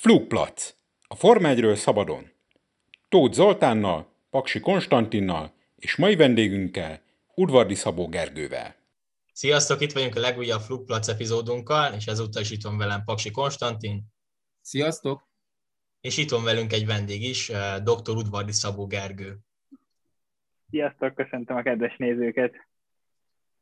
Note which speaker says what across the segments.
Speaker 1: Flugplac. A Forma 1 szabadon. Tóth Zoltánnal, Paksi Konstantinnal és mai vendégünkkel, Udvardi Szabó Gergővel.
Speaker 2: Sziasztok, itt vagyunk a legújabb Flugplac epizódunkkal, és ezúttal is itt van velem Paksi Konstantin.
Speaker 3: Sziasztok!
Speaker 2: És itt van velünk egy vendég is, eh, dr. Udvardi Szabó Gergő.
Speaker 4: Sziasztok, köszöntöm a kedves nézőket!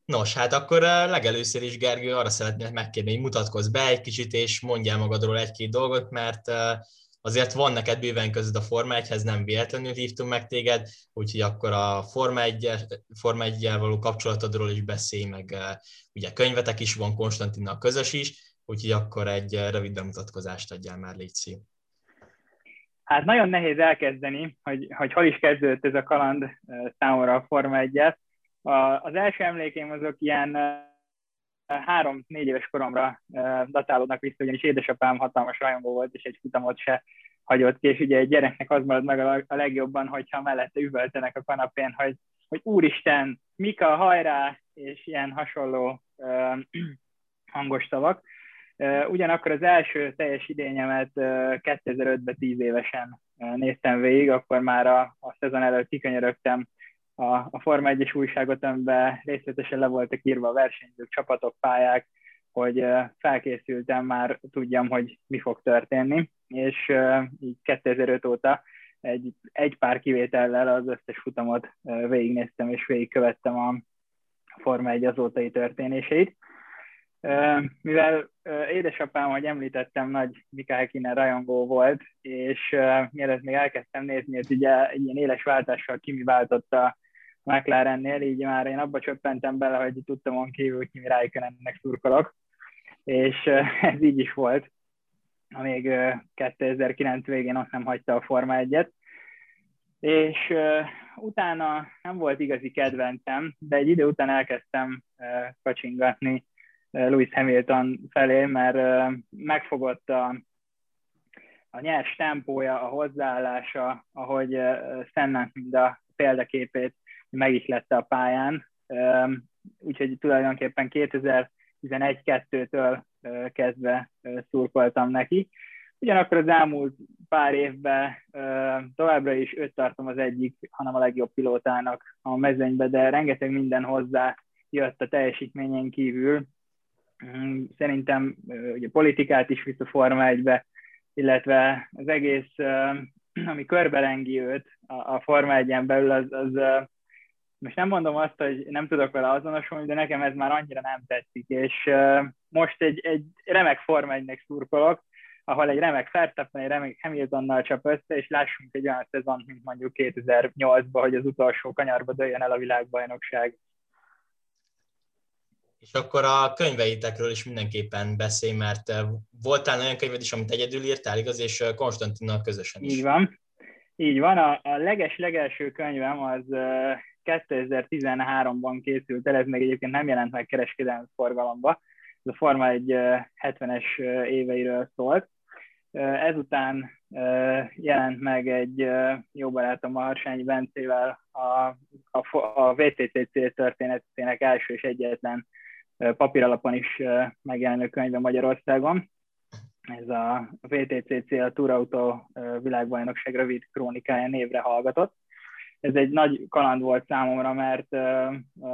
Speaker 2: Nos, hát akkor eh, legelőször is, Gergő, arra szeretnék megkérni, hogy mutatkozz be egy kicsit, és mondjál magadról egy-két dolgot, mert eh, azért van neked bőven között a Forma 1-hez, nem véletlenül hívtunk meg téged, úgyhogy akkor a Forma 1 Forma 1 való kapcsolatodról is beszélj, meg eh, ugye könyvetek is van, Konstantinnal közös is, úgyhogy akkor egy rövid bemutatkozást adjál már, Léci.
Speaker 4: Hát nagyon nehéz elkezdeni, hogy, hogy hol is kezdődött ez a kaland számomra a Forma 1 az első emlékeim azok ilyen három-négy éves koromra datálódnak vissza, ugyanis édesapám hatalmas rajongó volt, és egy futamot se hagyott ki, és ugye egy gyereknek az marad meg a legjobban, hogyha mellette üvöltenek a kanapén, hogy, hogy úristen, Mika, hajrá, és ilyen hasonló hangos szavak. Ugyanakkor az első teljes idényemet uh, 2005-ben 10 évesen néztem végig, akkor már a, a szezon előtt kikönyörögtem a, a Forma 1-es újságot, amiben részletesen le voltak írva a versenyzők, csapatok, pályák, hogy felkészültem, már tudjam, hogy mi fog történni, és így 2005 óta egy, egy pár kivétellel az összes futamot végignéztem, és végigkövettem a Forma 1 azótai történéseit. Mivel édesapám, hogy említettem, nagy Mikael Kinen rajongó volt, és mielőtt még elkezdtem nézni, hogy ugye egy ilyen éles váltással Kimi váltotta McLarennél, így már én abba csöppentem bele, hogy tudtam kívül Kimi Räikkönennek szurkolok, és ez így is volt, amíg 2009 végén ott nem hagyta a Forma 1-et, és utána nem volt igazi kedvencem, de egy idő után elkezdtem kacsingatni Lewis Hamilton felé, mert megfogott a, a nyers tempója, a hozzáállása, ahogy Senna mind a példaképét meg is lett a pályán, úgyhogy tulajdonképpen 2011-2-től kezdve szurkoltam neki. Ugyanakkor az elmúlt pár évben továbbra is őt tartom az egyik, hanem a legjobb pilótának a mezőnybe, de rengeteg minden hozzá jött a teljesítményen kívül. Mm, szerintem ugye politikát is visz Forma 1 illetve az egész, ami körbelengi őt a Forma 1 belül, az, az most nem mondom azt, hogy nem tudok vele azonosulni, de nekem ez már annyira nem tetszik, és most egy, egy remek Forma 1 szurkolok, ahol egy remek Verstappen, egy remek Hamiltonnal csap össze, és lássunk egy olyan szezon, mint mondjuk 2008-ban, hogy az utolsó kanyarba dőljön el a világbajnokság.
Speaker 2: És akkor a könyveitekről is mindenképpen beszélj, mert voltál olyan könyved is, amit egyedül írtál, igaz, és Konstantinnal közösen is.
Speaker 4: Így van. Így van, a, a leges-legelső könyvem az 2013-ban készült el, ez még egyébként nem jelent meg kereskedelmi forgalomba, ez a Forma egy 70-es éveiről szólt. Ezután jelent meg egy jó barátom a Harsányi Bencével a, a, a VTCC történetének első és egyetlen papíralapon is megjelenő könyve Magyarországon. Ez a VTCC, a Tour Auto világbajnokság rövid krónikája névre hallgatott ez egy nagy kaland volt számomra, mert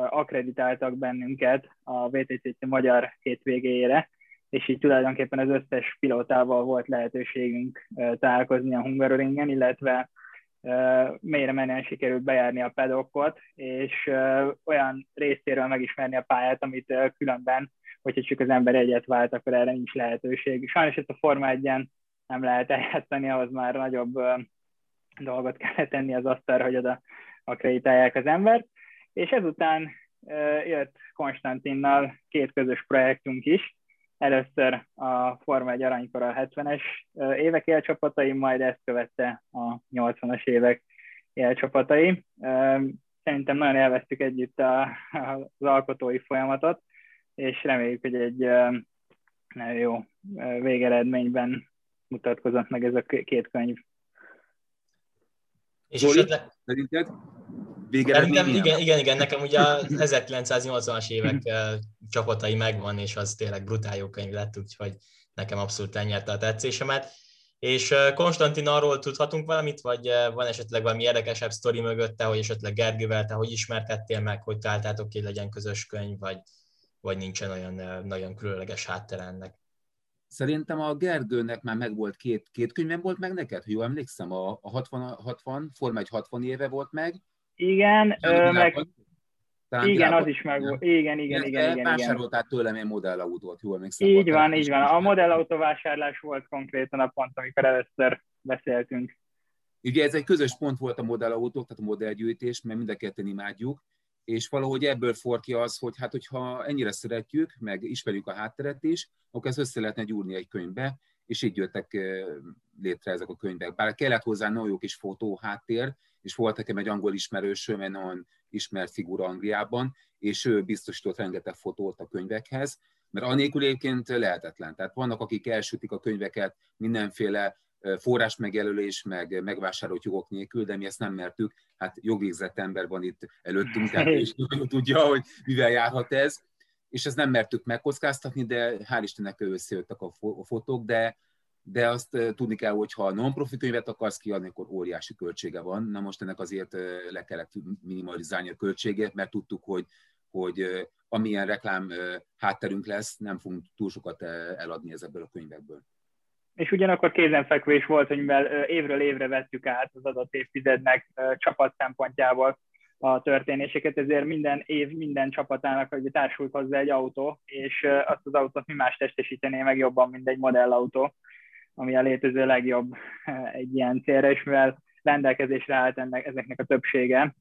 Speaker 4: akreditáltak bennünket a VTCC magyar hétvégéjére, és így tulajdonképpen az összes pilótával volt lehetőségünk találkozni a Hungaroringen, illetve mélyre menően sikerült bejárni a pedokot, és olyan részéről megismerni a pályát, amit különben, hogyha csak az ember egyet vált, akkor erre nincs lehetőség. Sajnos ezt a Forma 1 nem lehet eljátszani, ahhoz már nagyobb dolgot kellett tenni az asztalra, hogy oda akreditálják az embert, és ezután jött Konstantinnal két közös projektünk is, először a Forma 1 aranykor a 70-es évek élcsapatai, majd ezt követte a 80-as évek élcsapatai. Szerintem nagyon élveztük együtt a, az alkotói folyamatot, és reméljük, hogy egy nagyon jó végeredményben mutatkozott meg ez a két könyv.
Speaker 3: És Zoli, esetleg... szerinted?
Speaker 2: Nekem, igen, igen, igen, nekem ugye a 1980-as évek csapatai megvan, és az tényleg brutál jó könyv lett, úgyhogy nekem abszolút elnyerte a tetszésemet. És Konstantin, arról tudhatunk valamit, vagy van esetleg valami érdekesebb sztori mögötte, hogy esetleg Gergővel te hogy ismerkedtél meg, hogy találtátok ki, legyen közös könyv, vagy, vagy nincsen olyan nagyon különleges háttere ennek?
Speaker 3: Szerintem a Gergőnek már megvolt két, két könyvem volt meg neked, hogy jól emlékszem, a, a 60, 60, Forma egy 60 éve volt meg.
Speaker 4: Igen, ö, meg, talán igen, az is meg volt. Igen, igen, igen, igen.
Speaker 3: Vásároltál tőlem egy modellautót, jól emlékszem.
Speaker 4: Így van, így van. A modellautó vásárlás volt konkrétan a pont, amikor először beszéltünk.
Speaker 3: Ugye ez egy közös pont volt a modellautók, tehát a modellgyűjtés, mert mind a ketten imádjuk, és valahogy ebből for ki az, hogy hát hogyha ennyire szeretjük, meg ismerjük a hátteret is, akkor ezt össze lehetne gyúrni egy könyvbe, és így jöttek létre ezek a könyvek. Bár kellett hozzá nagyon jó kis fotó háttér, és volt nekem egy angol ismerősöm, egy nagyon ismert figura Angliában, és ő biztosított rengeteg fotót a könyvekhez, mert anélkül egyébként lehetetlen. Tehát vannak, akik elsütik a könyveket mindenféle forrás megjelölés, meg megvásárolt jogok nélkül, de mi ezt nem mertük. Hát jogvégzett ember van itt előttünk, tehát és tudja, hogy mivel járhat ez. És ezt nem mertük megkockáztatni, de hál' Istennek összejöttek a fotók, de de azt tudni kell, hogy ha non-profit könyvet akarsz kiadni, akkor óriási költsége van. Na most ennek azért le kellett minimalizálni a költséget, mert tudtuk, hogy, hogy amilyen reklám hátterünk lesz, nem fogunk túl sokat eladni ezekből a könyvekből.
Speaker 4: És ugyanakkor kézenfekvés volt, hogy mivel évről évre vettük át az adott évtizednek csapat szempontjából a történéseket, ezért minden év minden csapatának hogy társult hozzá egy autó, és azt az autót mi más testesítené meg jobban, mint egy modellautó ami a létező legjobb egy ilyen célra, és mivel rendelkezésre állt ennek, ezeknek a többsége,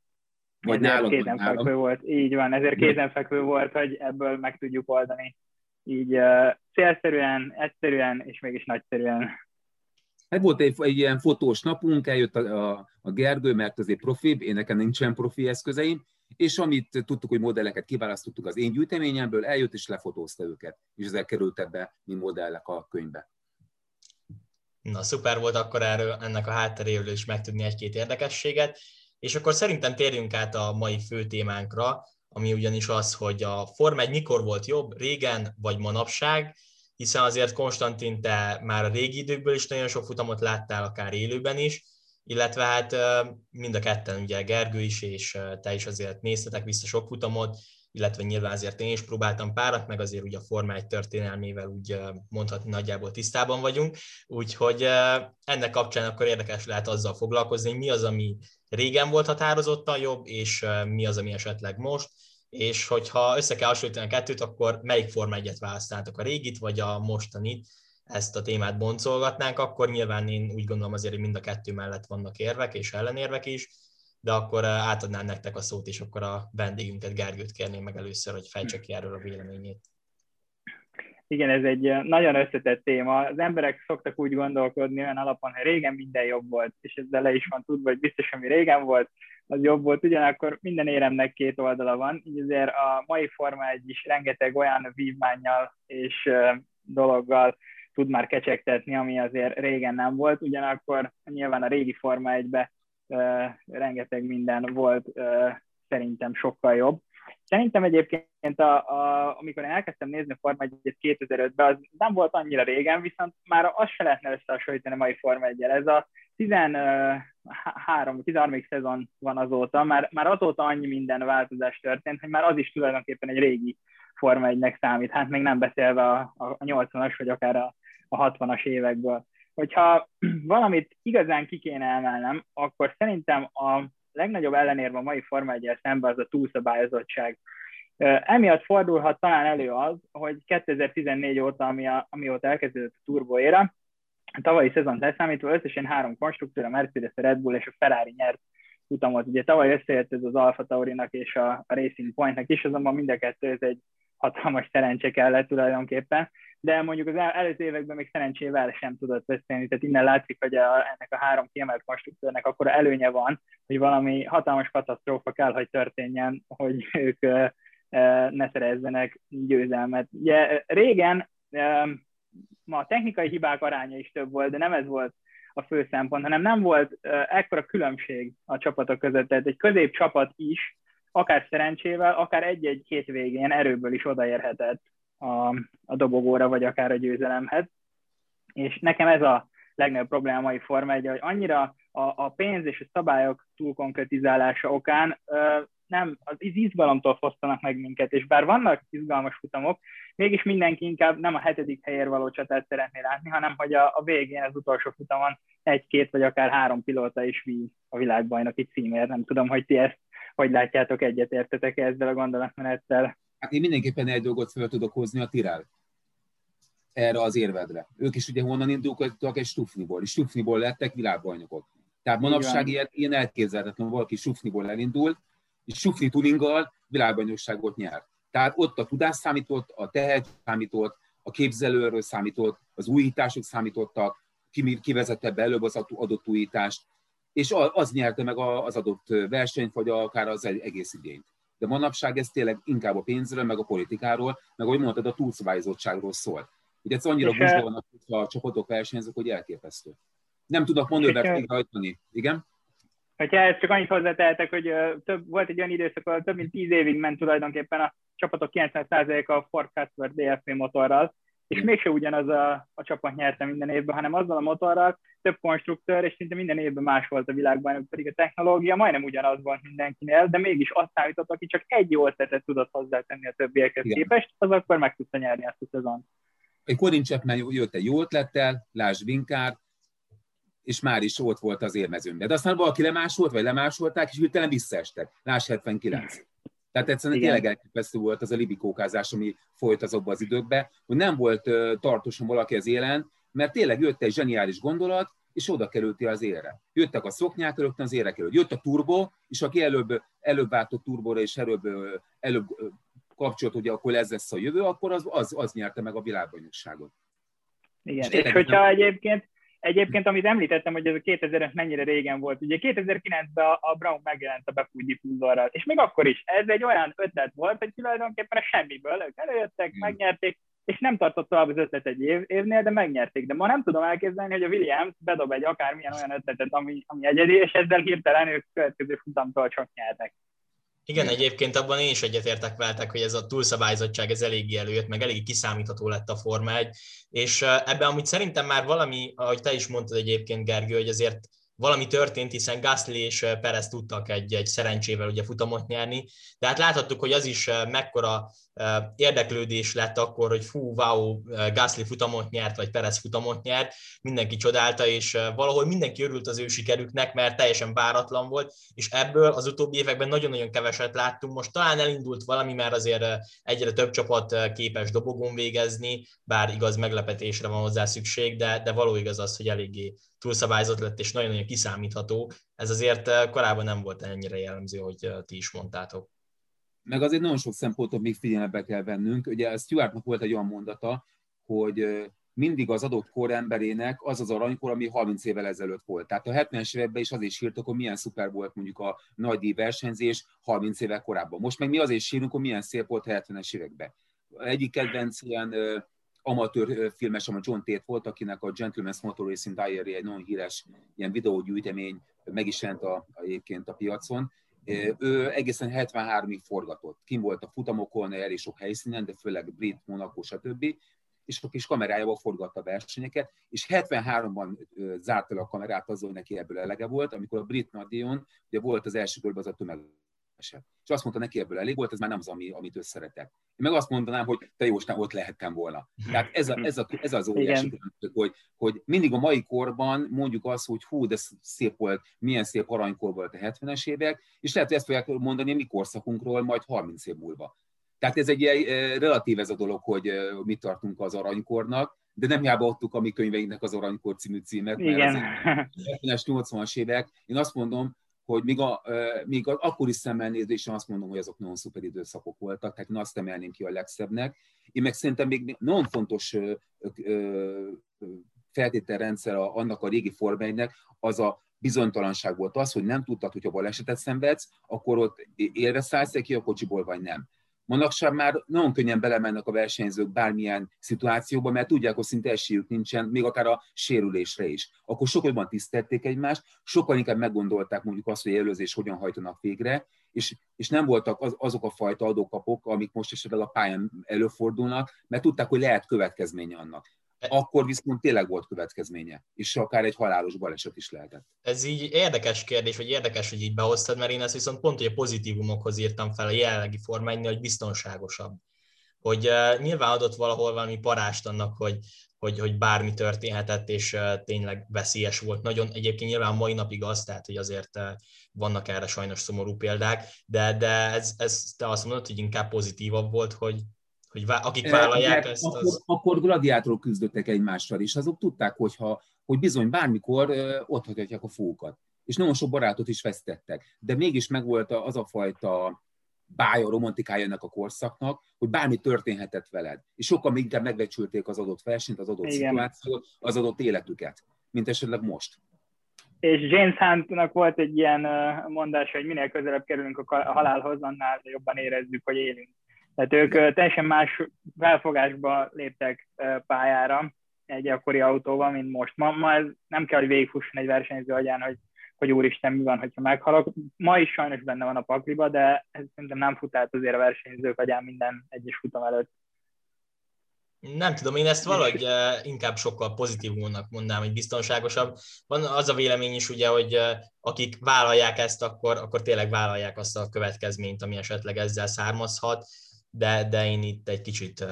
Speaker 3: vagy nálad,
Speaker 4: kézenfekvő volt. Így van, ezért kézenfekvő volt, hogy ebből meg tudjuk oldani. Így uh, célszerűen, egyszerűen, és mégis nagyszerűen.
Speaker 3: Hát volt egy, egy ilyen fotós napunk, eljött a, a, a Gergő, mert azért profi, én nekem nincsen profi eszközeim, és amit tudtuk, hogy modelleket kiválasztottuk az én gyűjteményemből, eljött és lefotózta őket, és ezek kerültek be, mint modellek a könyvbe.
Speaker 2: Na, szuper volt akkor erről, ennek a hátteréről is megtudni egy-két érdekességet. És akkor szerintem térjünk át a mai fő témánkra, ami ugyanis az, hogy a Forma 1 mikor volt jobb, régen vagy manapság, hiszen azért Konstantin, te már a régi időkből is nagyon sok futamot láttál, akár élőben is, illetve hát mind a ketten, ugye Gergő is, és te is azért néztetek vissza sok futamot, illetve nyilván azért én is próbáltam párat, meg azért ugye a Forma 1 történelmével úgy mondhatni nagyjából tisztában vagyunk, úgyhogy ennek kapcsán akkor érdekes lehet azzal foglalkozni, mi az, ami régen volt határozottan jobb, és mi az, ami esetleg most, és hogyha össze kell hasonlítani a kettőt, akkor melyik Forma 1-et választáltok, a régit vagy a mostanit, ezt a témát boncolgatnánk, akkor nyilván én úgy gondolom azért, hogy mind a kettő mellett vannak érvek és ellenérvek is, de akkor átadnám nektek a szót, és akkor a vendégünket, Gergőt kérném meg először, hogy fejtse ki erről a véleményét.
Speaker 4: Igen, ez egy nagyon összetett téma. Az emberek szoktak úgy gondolkodni olyan alapon, hogy régen minden jobb volt, és ezzel le is van tudva, hogy biztos, ami régen volt, az jobb volt. Ugyanakkor minden éremnek két oldala van, így azért a mai forma egy is rengeteg olyan vívmányjal és dologgal tud már kecsegtetni, ami azért régen nem volt. Ugyanakkor nyilván a régi forma egybe rengeteg minden volt szerintem sokkal jobb. Szerintem egyébként, a, a, amikor elkezdtem nézni a Forma 1 2005-ben, az nem volt annyira régen, viszont már azt se lehetne összehasonlítani a mai Forma 1 Ez a 13, 13. szezon van azóta, már, már azóta annyi minden változás történt, hogy már az is tulajdonképpen egy régi Forma 1-nek számít, hát még nem beszélve a, a 80-as, vagy akár a, a 60-as évekből. Hogyha valamit igazán ki kéne emelnem, akkor szerintem a legnagyobb ellenérve a mai Forma 1 szemben az a túlszabályozottság. Emiatt fordulhat talán elő az, hogy 2014 óta, ami a, amióta elkezdődött a turbo éra, a tavalyi szezon leszámítva összesen három konstruktúra, a Mercedes, a Red Bull és a Ferrari nyert utamot. Ugye tavaly összejött ez az Alfa Taurinak és a, a Racing Pointnak is, azonban mind a kettő ez egy hatalmas szerencse kellett tulajdonképpen, de mondjuk az előző években még szerencsével sem tudott összejönni, tehát innen látszik, hogy a, ennek a három kiemelt konstruktőrnek akkor előnye van, hogy valami hatalmas katasztrófa kell, hogy történjen, hogy ők ne szerezzenek győzelmet. Ugye régen ma a technikai hibák aránya is több volt, de nem ez volt a fő szempont, hanem nem volt ekkora különbség a csapatok között. Tehát egy középcsapat is akár szerencsével, akár egy-egy hétvégén erőből is odaérhetett a, a dobogóra, vagy akár a győzelemhez. És nekem ez a legnagyobb probléma a mai Forma 1, hogy annyira a, a pénz és a szabályok túl konkretizálása okán nem, az izgalomtól fosztanak meg minket, és bár vannak izgalmas futamok, mégis mindenki inkább nem a hetedik helyér való csatát szeretné látni, hanem hogy a, a végén, az utolsó futamon egy-két vagy akár három pilóta is víz a világbajnoki címért. Nem tudom, hogy ti ezt hogy látjátok, egyetértetek -e ezzel a gondolatmenettel?
Speaker 3: Hát én mindenképpen egy dolgot fel tudok hozni a Tirál erre az érvedre. Ők is ugye honnan indultak egy Stufniból, és Stufniból lettek világbajnokok. Tehát manapság ilyen, ilyen elképzelhetetlen, valaki Stufniból elindul, és Sufni tuninggal világbajnokságot nyert. Tehát ott a tudás számított, a tehetség számított, a képzelőről számított, az újítások számítottak, ki, ki vezette be előbb az adott újítást, és az nyerte meg az adott versenyt, vagy akár az egész idényt. De manapság ez tényleg inkább a pénzről, meg a politikáról, meg ahogy mondtad, a túlszabályozottságról szól. Ugye ez annyira buzsba vannak a csapatok versenyzők, hogy elképesztő. Nem tudnak manővert végrehajtani. Igen?
Speaker 4: Hogyha ezt csak annyit hozzátehetek, hogy több, volt egy olyan időszak, ahol több mint 10 évig ment tulajdonképpen a csapatok 90%-a a Ford Cuthbert DFP motorral, és mégse ugyanaz a, a csapat nyerte minden évben, hanem azzal a motorral több konstruktőr, és szinte minden évben más volt a világban, pedig a technológia majdnem ugyanaz volt mindenkinél, de mégis azt számított, aki csak egy jó ötletet tudott hozzátenni a többiekhez Igen. képest, az akkor meg tudta nyerni ezt a szezont.
Speaker 3: Egy Corin Chapman jött egy jó ötlettel, Lásd Vinkár, és már is ott volt az élmezőnben. De aztán valaki lemásolt, vagy lemásolták, és hirtelen visszaestek. Láss 79. Tehát egyszerűen Igen. tényleg elképesztő volt az a libikókázás, ami folyt azokban az időkben, hogy nem volt tartósan valaki az élen, mert tényleg jött egy zseniális gondolat, és oda kerülti az élre. Jöttek a szoknyák, rögtön az élre került. Jött a turbo, és aki előbb, előbb váltott turbóra, és előbb, előbb kapcsolt, hogy akkor ez lesz a jövő, akkor az, az, az nyerte meg a világbajnokságot.
Speaker 4: Igen, és, és hogyha nem... egyébként Egyébként, amit említettem, hogy ez a 2000 mennyire régen volt, ugye 2009-ben a Brown megjelent a befúj diffúzorral, és még akkor is ez egy olyan ötlet volt, hogy tulajdonképpen a semmiből ők előjöttek, megnyerték, és nem tartott tovább az ötlet egy év, évnél, de megnyerték. De ma nem tudom elképzelni, hogy a Williams bedob egy akármilyen olyan ötletet, ami, ami egyedi, és ezzel hirtelen ők következő futamtól csak nyertek.
Speaker 2: Igen, egyébként abban én is egyetértek veletek, hogy ez a túlszabályzottság ez eléggé előjött, meg eléggé kiszámítható lett a Forma 1, és ebben amit szerintem már valami, ahogy te is mondtad egyébként, Gergő, hogy azért valami történt, hiszen Gasly és Perez tudtak egy, egy szerencsével ugye futamot nyerni, de hát láthattuk, hogy az is mekkora érdeklődés lett akkor, hogy fú, wow, Gasly futamot nyert, vagy Perez futamot nyert, mindenki csodálta, és valahol mindenki örült az ő sikerüknek, mert teljesen váratlan volt, és ebből az utóbbi években nagyon-nagyon keveset láttunk. Most talán elindult valami, mert azért egyre több csapat képes dobogon végezni, bár igaz meglepetésre van hozzá szükség, de, de való igaz az, hogy eléggé túlszabályzott lett, és nagyon-nagyon kiszámítható. Ez azért korábban nem volt ennyire jellemző, hogy ti is mondtátok
Speaker 3: meg azért nagyon sok szempontot még figyelembe kell vennünk. Ugye Stuartnak volt egy olyan mondata, hogy mindig az adott kor emberének az az aranykor, ami 30 évvel ezelőtt volt. Tehát a 70-es években is azért sírtak, hogy milyen szuper volt mondjuk a nagy versenyzés 30 évvel korábban. Most meg mi azért sírunk, hogy milyen szép volt a 70-es években. Egyik kedvenc ilyen amatőr filmes, a John Tate volt, akinek a Gentleman's Motor Racing Diary egy nagyon híres ilyen videógyűjtemény meg is jelent a, egyébként a piacon, ő egészen 73-ig forgatott. Kim volt a futamokon, elég sok helyszínen, de főleg Brit, Monaco, stb. És a kis kamerájával forgatta a versenyeket, és 73-ban zárt el a kamerát azzal, hogy neki ebből elege volt, amikor a Brit Nadion, ugye volt az első körben az a tömeg se. És azt mondta neki, ebből elég volt, ez már nem az, ami, amit ő szeretett. Én meg azt mondanám, hogy te Jósnál ott lehettem volna. Tehát ez, a, ez, a, ez az óriási hogy, hogy mindig a mai korban mondjuk azt, hogy hú, de szép volt, milyen szép aranykor volt a 70-es évek, és lehet, hogy ezt fogják mondani a mi korszakunkról majd 30 év múlva. Tehát ez egy ilyen eh, relatív ez a dolog, hogy eh, mit tartunk az aranykornak, de nem hiába adtuk a mi könyveinknek az Aranykor című címet, mert Igen. az 70-es, 80-as évek, én azt mondom, hogy még, a, még az akkori szemmel nézésen azt mondom, hogy azok nagyon szuper időszakok voltak, tehát én azt emelném ki a legszebbnek. Én meg szerintem még nagyon fontos feltételrendszer annak a régi formánynak, az a bizonytalanság volt az, hogy nem tudtad, hogyha balesetet szenvedsz, akkor ott élve szállsz ki a kocsiból, vagy nem. Manapság már nagyon könnyen belemennek a versenyzők bármilyen szituációba, mert tudják, hogy szinte esélyük nincsen, még akár a sérülésre is. Akkor sokkal jobban tisztelték egymást, sokkal inkább meggondolták mondjuk azt, hogy előzés hogyan hajtanak végre, és, és nem voltak az, azok a fajta adókapok, amik most esetleg a pályán előfordulnak, mert tudták, hogy lehet következménye annak. Akkor viszont tényleg volt következménye, és akár egy halálos baleset is lehetett.
Speaker 2: Ez így érdekes kérdés, vagy érdekes, hogy így behoztad, mert én ezt viszont pont, hogy a pozitívumokhoz írtam fel a jelenlegi formányni, hogy biztonságosabb. Hogy uh, nyilván adott valahol valami parást annak, hogy, hogy, hogy bármi történhetett, és uh, tényleg veszélyes volt. Nagyon egyébként nyilván mai napig az, tehát hogy azért uh, vannak erre sajnos szomorú példák, de, de ez, ez te azt mondod, hogy inkább pozitívabb volt, hogy, hogy akik vállalják ezt,
Speaker 3: akkor, az... akkor gladiátorok küzdöttek egymással, és azok tudták, hogyha, hogy bizony bármikor ott hagyhatják a fókat. És nagyon sok barátot is vesztettek. De mégis megvolt az a fajta bája, romantikája ennek a korszaknak, hogy bármi történhetett veled. És sokkal még inkább megbecsülték az adott versenyt, az adott Igen. szituációt, az adott életüket, mint esetleg most.
Speaker 4: És James Huntnak volt egy ilyen mondás, hogy minél közelebb kerülünk a halálhoz, annál jobban érezzük, hogy élünk. Tehát ők teljesen más felfogásba léptek pályára egy akkori autóval, mint most. Ma, ma ez nem kell, hogy végigfusson egy versenyző agyán, hogy, hogy úristen, mi van, hogyha meghalok. Ma is sajnos benne van a pakliba, de ez szerintem nem fut át azért a versenyzők agyán minden egyes futam előtt.
Speaker 2: Nem tudom, én ezt valahogy inkább sokkal pozitívulnak mondanám, hogy biztonságosabb. Van az a vélemény is ugye, hogy akik vállalják ezt, akkor, akkor tényleg vállalják azt a következményt, ami esetleg ezzel származhat de, de én itt egy kicsit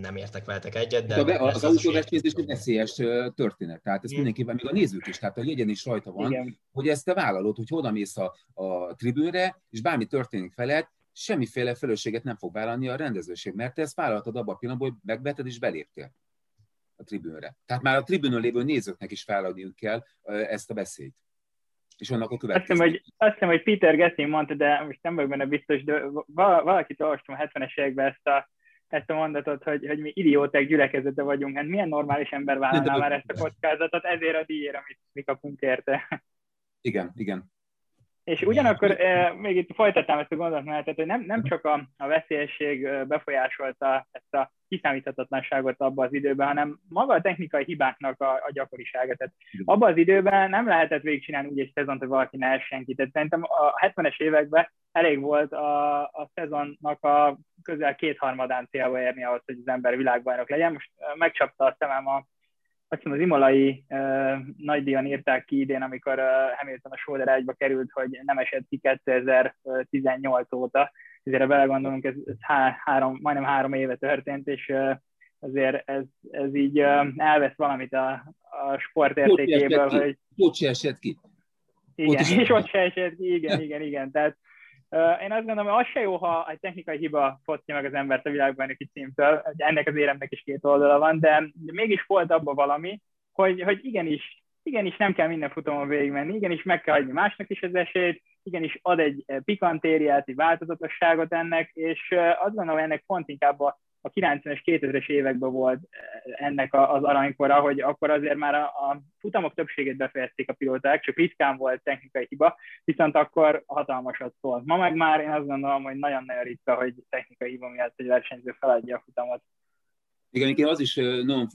Speaker 2: nem értek veletek egyet. De,
Speaker 3: de az, autóversenyzés egy veszélyes történet, tehát ez mindenképpen, még a nézők is, tehát a jegyen is rajta van, Igen. hogy ezt te vállalod, hogy oda mész a, a tribűnre, és bármi történik feled, semmiféle felelősséget nem fog vállalni a rendezőség, mert te ezt vállaltad abban a pillanatban, hogy megveted és beléptél a tribűnre. Tehát már a tribűnön lévő nézőknek is vállalniuk kell ezt a beszélyt és annak a
Speaker 4: következő. Azt hiszem, hogy, azt hiszem, hogy Peter Getting mondta, de most nem vagyok benne biztos, de valakit olvastam a 70-es években ezt a, ezt a mondatot, hogy, hogy mi idióták gyülekezete vagyunk. Hát milyen normális ember vállalná már ezt a kockázatot ezért a díjért, amit mi kapunk érte.
Speaker 3: Igen, igen.
Speaker 4: És ugyanakkor eh, még itt folytattam ezt a gondolatmenetet, hogy nem, nem csak a, a veszélyesség befolyásolta ezt a kiszámíthatatlanságot abban az időben, hanem maga a technikai hibáknak a, a gyakorisága. Tehát abban az időben nem lehetett végigcsinálni úgy egy szezont, hogy valaki ne essen ki. Tehát szerintem a 70-es években elég volt a, a szezonnak a közel kétharmadán célba érni ahhoz, hogy az ember világbajnok legyen. Most megcsapta a szemem a azt hiszem az imolai uh, nagydíjon írták ki idén, amikor uh, Hamilton a ágyba került, hogy nem esett ki 2018 óta. Ezért belegondolunk, ez, ez há, három, majdnem három éve történt, és uh, azért ez, ez így uh, elvesz valamit a, a sport értékéből, hogy...
Speaker 3: Ott se esett ki.
Speaker 4: Igen, ott és ott se esett ki, igen, igen, igen. Tehát én azt gondolom, hogy az se jó, ha egy technikai hiba fosztja meg az embert a világbajnoki címtől, ennek az éremnek is két oldala van, de mégis volt abban valami, hogy, hogy igenis, igenis nem kell minden futamon végigmenni, igenis meg kell hagyni másnak is az esélyt, igenis ad egy pikantériát, egy változatosságot ennek, és azt gondolom, hogy ennek pont inkább a a 90-es, 2000-es években volt eh, ennek az aranykora, hogy akkor azért már a, a futamok többségét befejezték a pilóták, csak ritkán volt technikai hiba, viszont akkor hatalmasat szólt. Ma meg már én azt gondolom, hogy nagyon-nagyon ritka, hogy technikai hiba miatt egy versenyző feladja a futamot.
Speaker 3: Igen, az is nagyon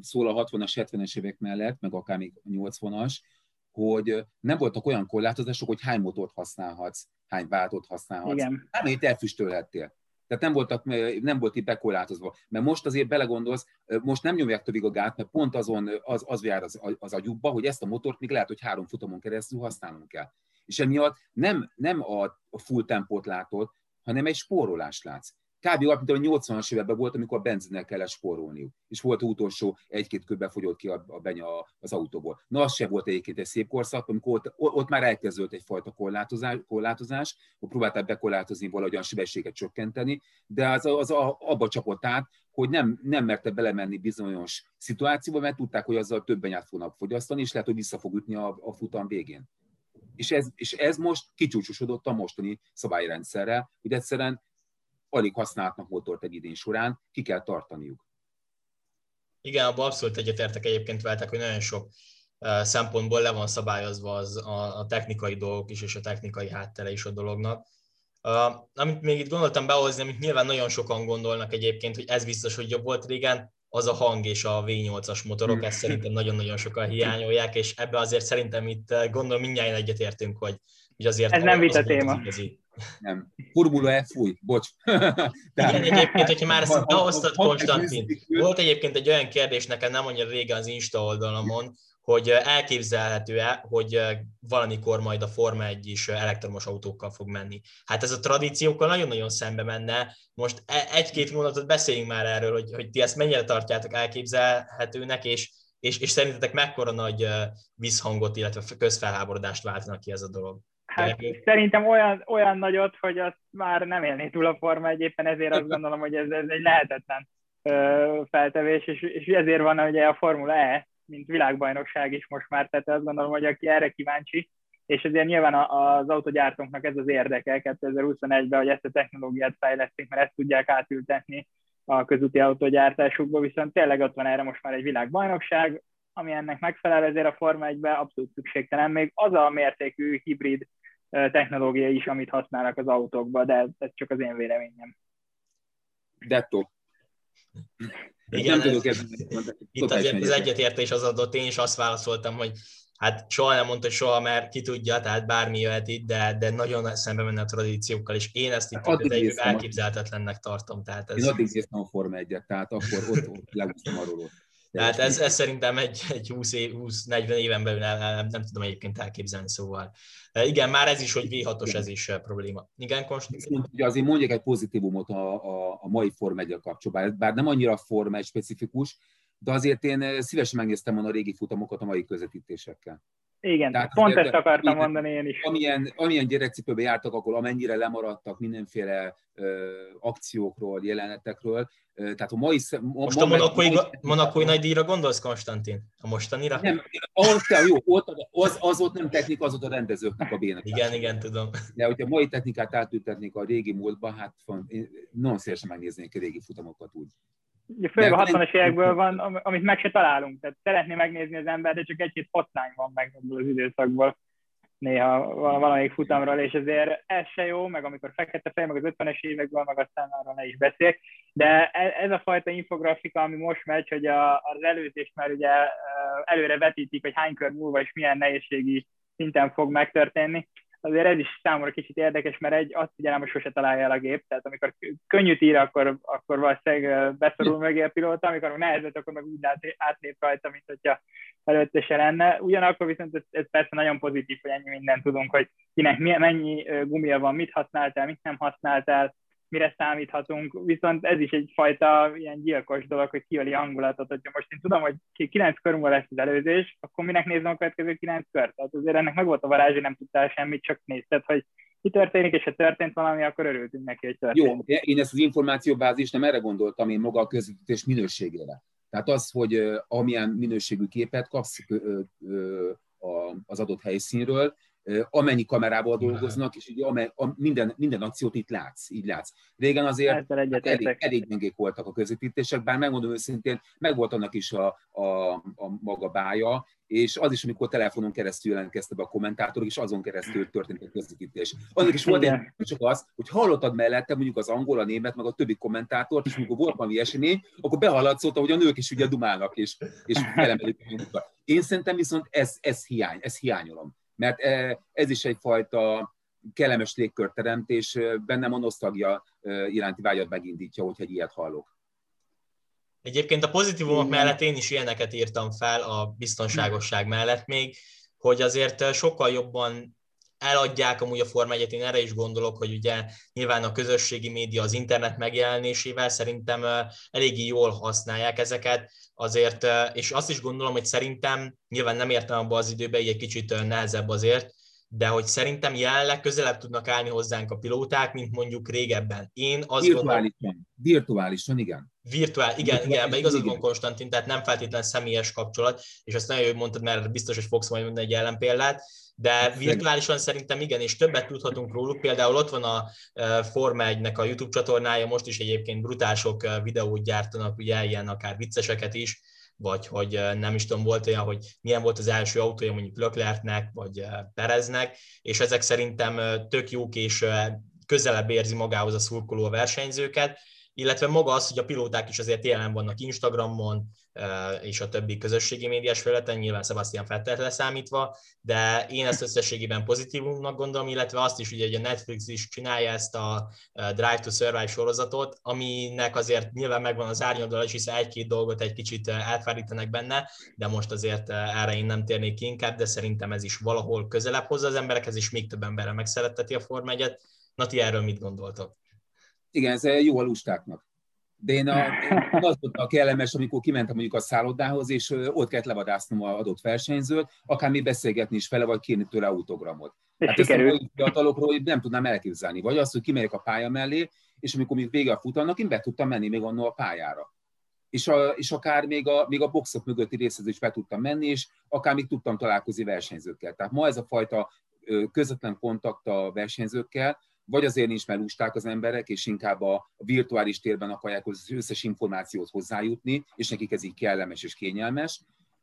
Speaker 3: szól a 60-as, 70-es évek mellett, meg akár még a 80-as, hogy nem voltak olyan korlátozások, hogy hány motort használhatsz, hány váltót használhatsz. Igen. Bármelyet elfüstölhettél. Tehát nem, voltak, nem volt itt bekorlátozva. Mert most azért belegondolsz, most nem nyomják többig a gát, mert pont azon az, az jár az, az agyukba, hogy ezt a motort még lehet, hogy három futamon keresztül használnunk kell. És emiatt nem, nem a full tempót látod, hanem egy spórolást látsz kb. mint a 80-as években volt, amikor a benzinnel kellett spórolniuk. És volt utolsó egy-két köbbe fogyott ki a, a benya az autóból. Na, az se volt egyébként egy szép korszak, amikor ott, ott már elkezdődött egyfajta korlátozás, korlátozás hogy próbálták bekorlátozni valahogyan sebességet csökkenteni, de az, az a, abba csapott át, hogy nem, nem merte belemenni bizonyos szituációba, mert tudták, hogy azzal több benyát fognak fogyasztani, és lehet, hogy vissza fog ütni a, a futam végén. És ez, és ez most kicsúcsosodott a mostani szabályrendszerrel, hogy egyszerűen alig használhatnak motort egy idén során, ki kell tartaniuk.
Speaker 2: Igen, abban abszolút egyetértek egyébként veletek, hogy nagyon sok szempontból le van szabályozva az, a, a technikai dolgok is, és a technikai háttere is a dolognak. Uh, amit még itt gondoltam behozni, amit nyilván nagyon sokan gondolnak egyébként, hogy ez biztos, hogy jobb volt régen, az a hang és a V8-as motorok, ezt szerintem nagyon-nagyon sokan hiányolják, és ebbe azért szerintem itt gondolom mindjárt egyetértünk, hogy, hogy azért
Speaker 4: ez nem vita téma. Az
Speaker 3: Nem. Formula F, fúj, bocs.
Speaker 2: Tehát, Igen, egyébként, hogyha már ezt behoztad, Konstantin, volt egyébként egy olyan kérdés nekem nem annyira régen az Insta oldalamon, hogy elképzelhető-e, hogy valamikor majd a Forma 1 is elektromos autókkal fog menni. Hát ez a tradíciókkal nagyon-nagyon szembe menne. Most e- egy-két mondatot beszéljünk már erről, hogy, hogy ti ezt mennyire tartjátok elképzelhetőnek, és, és, és szerintetek mekkora nagy visszhangot, illetve közfelháborodást váltanak ki ez a dolog.
Speaker 4: Hát szerintem olyan, olyan nagyot, hogy azt már nem élné túl a forma egyébben, ezért azt gondolom, hogy ez, ez egy lehetetlen ö, feltevés, és, és ezért van ugye a Formula E, mint világbajnokság is most már, tehát azt gondolom, hogy aki erre kíváncsi, és ezért nyilván az autogyártóknak ez az érdeke 2021-ben, hogy ezt a technológiát fejlesztik, mert ezt tudják átültetni a közúti autógyártásukba, viszont tényleg ott van erre most már egy világbajnokság, ami ennek megfelel, ezért a Forma 1-ben abszolút szükségtelen. Még az a mértékű hibrid technológia is, amit használnak az autókba, de ez csak az én véleményem.
Speaker 3: Detto.
Speaker 2: Igen, nem tudok ez, itt azért az egyetértés az adott, én is azt válaszoltam, hogy hát soha nem mondta, hogy soha, mert ki tudja, tehát bármi jöhet itt, de, de nagyon szembe menne a tradíciókkal, és én ezt itt hát elképzelhetetlennek tartom. Tehát
Speaker 3: ez... Én addig néztem a Forma 1 tehát akkor ott, ott arról ott.
Speaker 2: Tehát ez, ez szerintem egy, egy 20 év, 20-40 éven belül nem, nem, nem tudom egyébként elképzelni, szóval. E, igen, már ez is, hogy V6-os, ez is probléma. Igen,
Speaker 3: Konstantin? Ugye azért mondjak egy pozitívumot a, a, a mai Form 1 kapcsolatban, bár nem annyira Form 1 specifikus, de azért én szívesen megnéztem volna a régi futamokat a mai közvetítésekkel.
Speaker 4: Igen, Tehát pont ezt akartam mondani én is.
Speaker 3: Amilyen, amilyen gyerekcipőbe jártak, akkor amennyire lemaradtak mindenféle ö, akciókról, jelenetekről. Ö, tehát a mai...
Speaker 2: Most a monakói, monakói nagy díjra gondolsz, Konstantin? A mostanira?
Speaker 3: Nem, az, jó, ott, az, az ott nem technika, az ott a rendezőknek a bének.
Speaker 2: Igen, igen, tudom.
Speaker 3: De hogyha mai technikát átültetnék a régi múltba, hát nagyon szívesen megnéznék a régi futamokat úgy.
Speaker 4: Ugye főleg a 60-as évekből van, amit meg se találunk. Tehát szeretné megnézni az ember, de csak egy-két hotline van meg az időszakból néha valamelyik futamról, és ezért ez se jó, meg amikor fekete fej, meg az 50-es évekből, meg aztán arról ne is beszél. De e, ez a fajta infografika, ami most megy, hogy a, az előzést már ugye előre vetítik, hogy hány kör múlva és milyen nehézségi szinten fog megtörténni, azért ez is számomra kicsit érdekes, mert egy azt figyelem, hogy sose találja el a gép, tehát amikor könnyűt ír, akkor, akkor valószínűleg beszorul mögé a pilóta, amikor meg nehezet, akkor meg úgy átlép rajta, mint hogyha előtte se lenne. Ugyanakkor viszont ez, ez persze nagyon pozitív, hogy ennyi mindent tudunk, hogy kinek mennyi gumia van, mit használtál, mit nem használtál, mire számíthatunk, viszont ez is egyfajta ilyen gyilkos dolog, hogy kiöli hangulatot, hogyha most én tudom, hogy kilenc kör múlva lesz az előzés, akkor minek nézem a következő kilenc kört? Tehát azért ennek meg volt a varázs, nem tudtál semmit, csak nézted, hogy mi történik, és ha történt valami, akkor örültünk neki, hogy történt.
Speaker 3: Jó, én ezt az információbázist nem erre gondoltam, én maga a közvetítés minőségére. Tehát az, hogy amilyen minőségű képet kapsz az adott helyszínről, amennyi kamerával dolgoznak, és ugye amely, a, minden, minden akciót itt látsz, így látsz. Régen azért hát elég, elég gyengék voltak a közvetítések, bár megmondom őszintén, meg volt annak is a, a, a maga bája, és az is, amikor telefonon keresztül jelentkeztek be a kommentátorok, és azon keresztül történt a közvetítés. Annak is volt egy, csak az, hogy hallottad mellette mondjuk az angol, a német, meg a többi kommentátort, és amikor volt valami esemény, akkor behaladszólt, hogy a nők is ugye dumálnak, és, és felemelik a Én szerintem viszont ez, ez hiány, ez hiányolom mert eh, ez is egyfajta kellemes légkört teremt, és eh, bennem a nosztalgia eh, iránti vágyat megindítja, hogyha egy ilyet hallok.
Speaker 2: Egyébként a pozitívumok mellett én is ilyeneket írtam fel a biztonságosság mellett még, hogy azért sokkal jobban eladják amúgy a Forma 1 én erre is gondolok, hogy ugye nyilván a közösségi média az internet megjelenésével szerintem eléggé jól használják ezeket, azért, és azt is gondolom, hogy szerintem nyilván nem értem abba az időbe, így egy kicsit nehezebb azért, de hogy szerintem jelenleg közelebb tudnak állni hozzánk a pilóták, mint mondjuk régebben. Én azt
Speaker 3: Virtuálisan, gondolom, virtuálisan, igen.
Speaker 2: Virtuál, igen, Virtuális, igen, mert igazad van Konstantin, tehát nem feltétlen személyes kapcsolat, és azt nagyon jól mondtad, mert biztos, hogy fogsz majd mondani egy ellenpéldát, de virtuálisan szerintem igen, és többet tudhatunk róluk. Például ott van a Forma 1-nek a YouTube csatornája, most is egyébként brutál sok videót gyártanak, ugye ilyen akár vicceseket is, vagy hogy nem is tudom, volt olyan, hogy milyen volt az első autója mondjuk Löklertnek, vagy Pereznek, és ezek szerintem tök jók, és közelebb érzi magához a szurkoló versenyzőket, illetve maga az, hogy a pilóták is azért jelen vannak Instagramon, és a többi közösségi médiás felületen, nyilván Sebastian Vettel leszámítva, de én ezt összességében pozitívumnak gondolom, illetve azt is, ugye, hogy a Netflix is csinálja ezt a Drive to Survive sorozatot, aminek azért nyilván megvan az árnyoldala, és hiszen egy-két dolgot egy kicsit elfárítanak benne, de most azért erre én nem térnék ki inkább, de szerintem ez is valahol közelebb hozza az emberekhez, és még több emberre megszeretteti a Forma 1 Nati, erről mit gondoltok?
Speaker 3: Igen, ez jó a lustáknak. De én, a, én az volt a kellemes, amikor kimentem mondjuk a szállodához, és ott kellett levadásznom a adott versenyzőt, akár még beszélgetni is vele, vagy kérni tőle autogramot. Hát ezt a fiatalokról nem tudnám elképzelni. Vagy azt, hogy kimegyek a pálya mellé, és amikor még vége a futamnak, én be tudtam menni még annól a pályára. És, a, és akár még a, még a boxok mögötti részhez is be tudtam menni, és akár még tudtam találkozni versenyzőkkel. Tehát ma ez a fajta közvetlen kontakt a versenyzőkkel, vagy azért nincs melusták az emberek, és inkább a virtuális térben akarják az összes információt hozzájutni, és nekik ez így kellemes és kényelmes,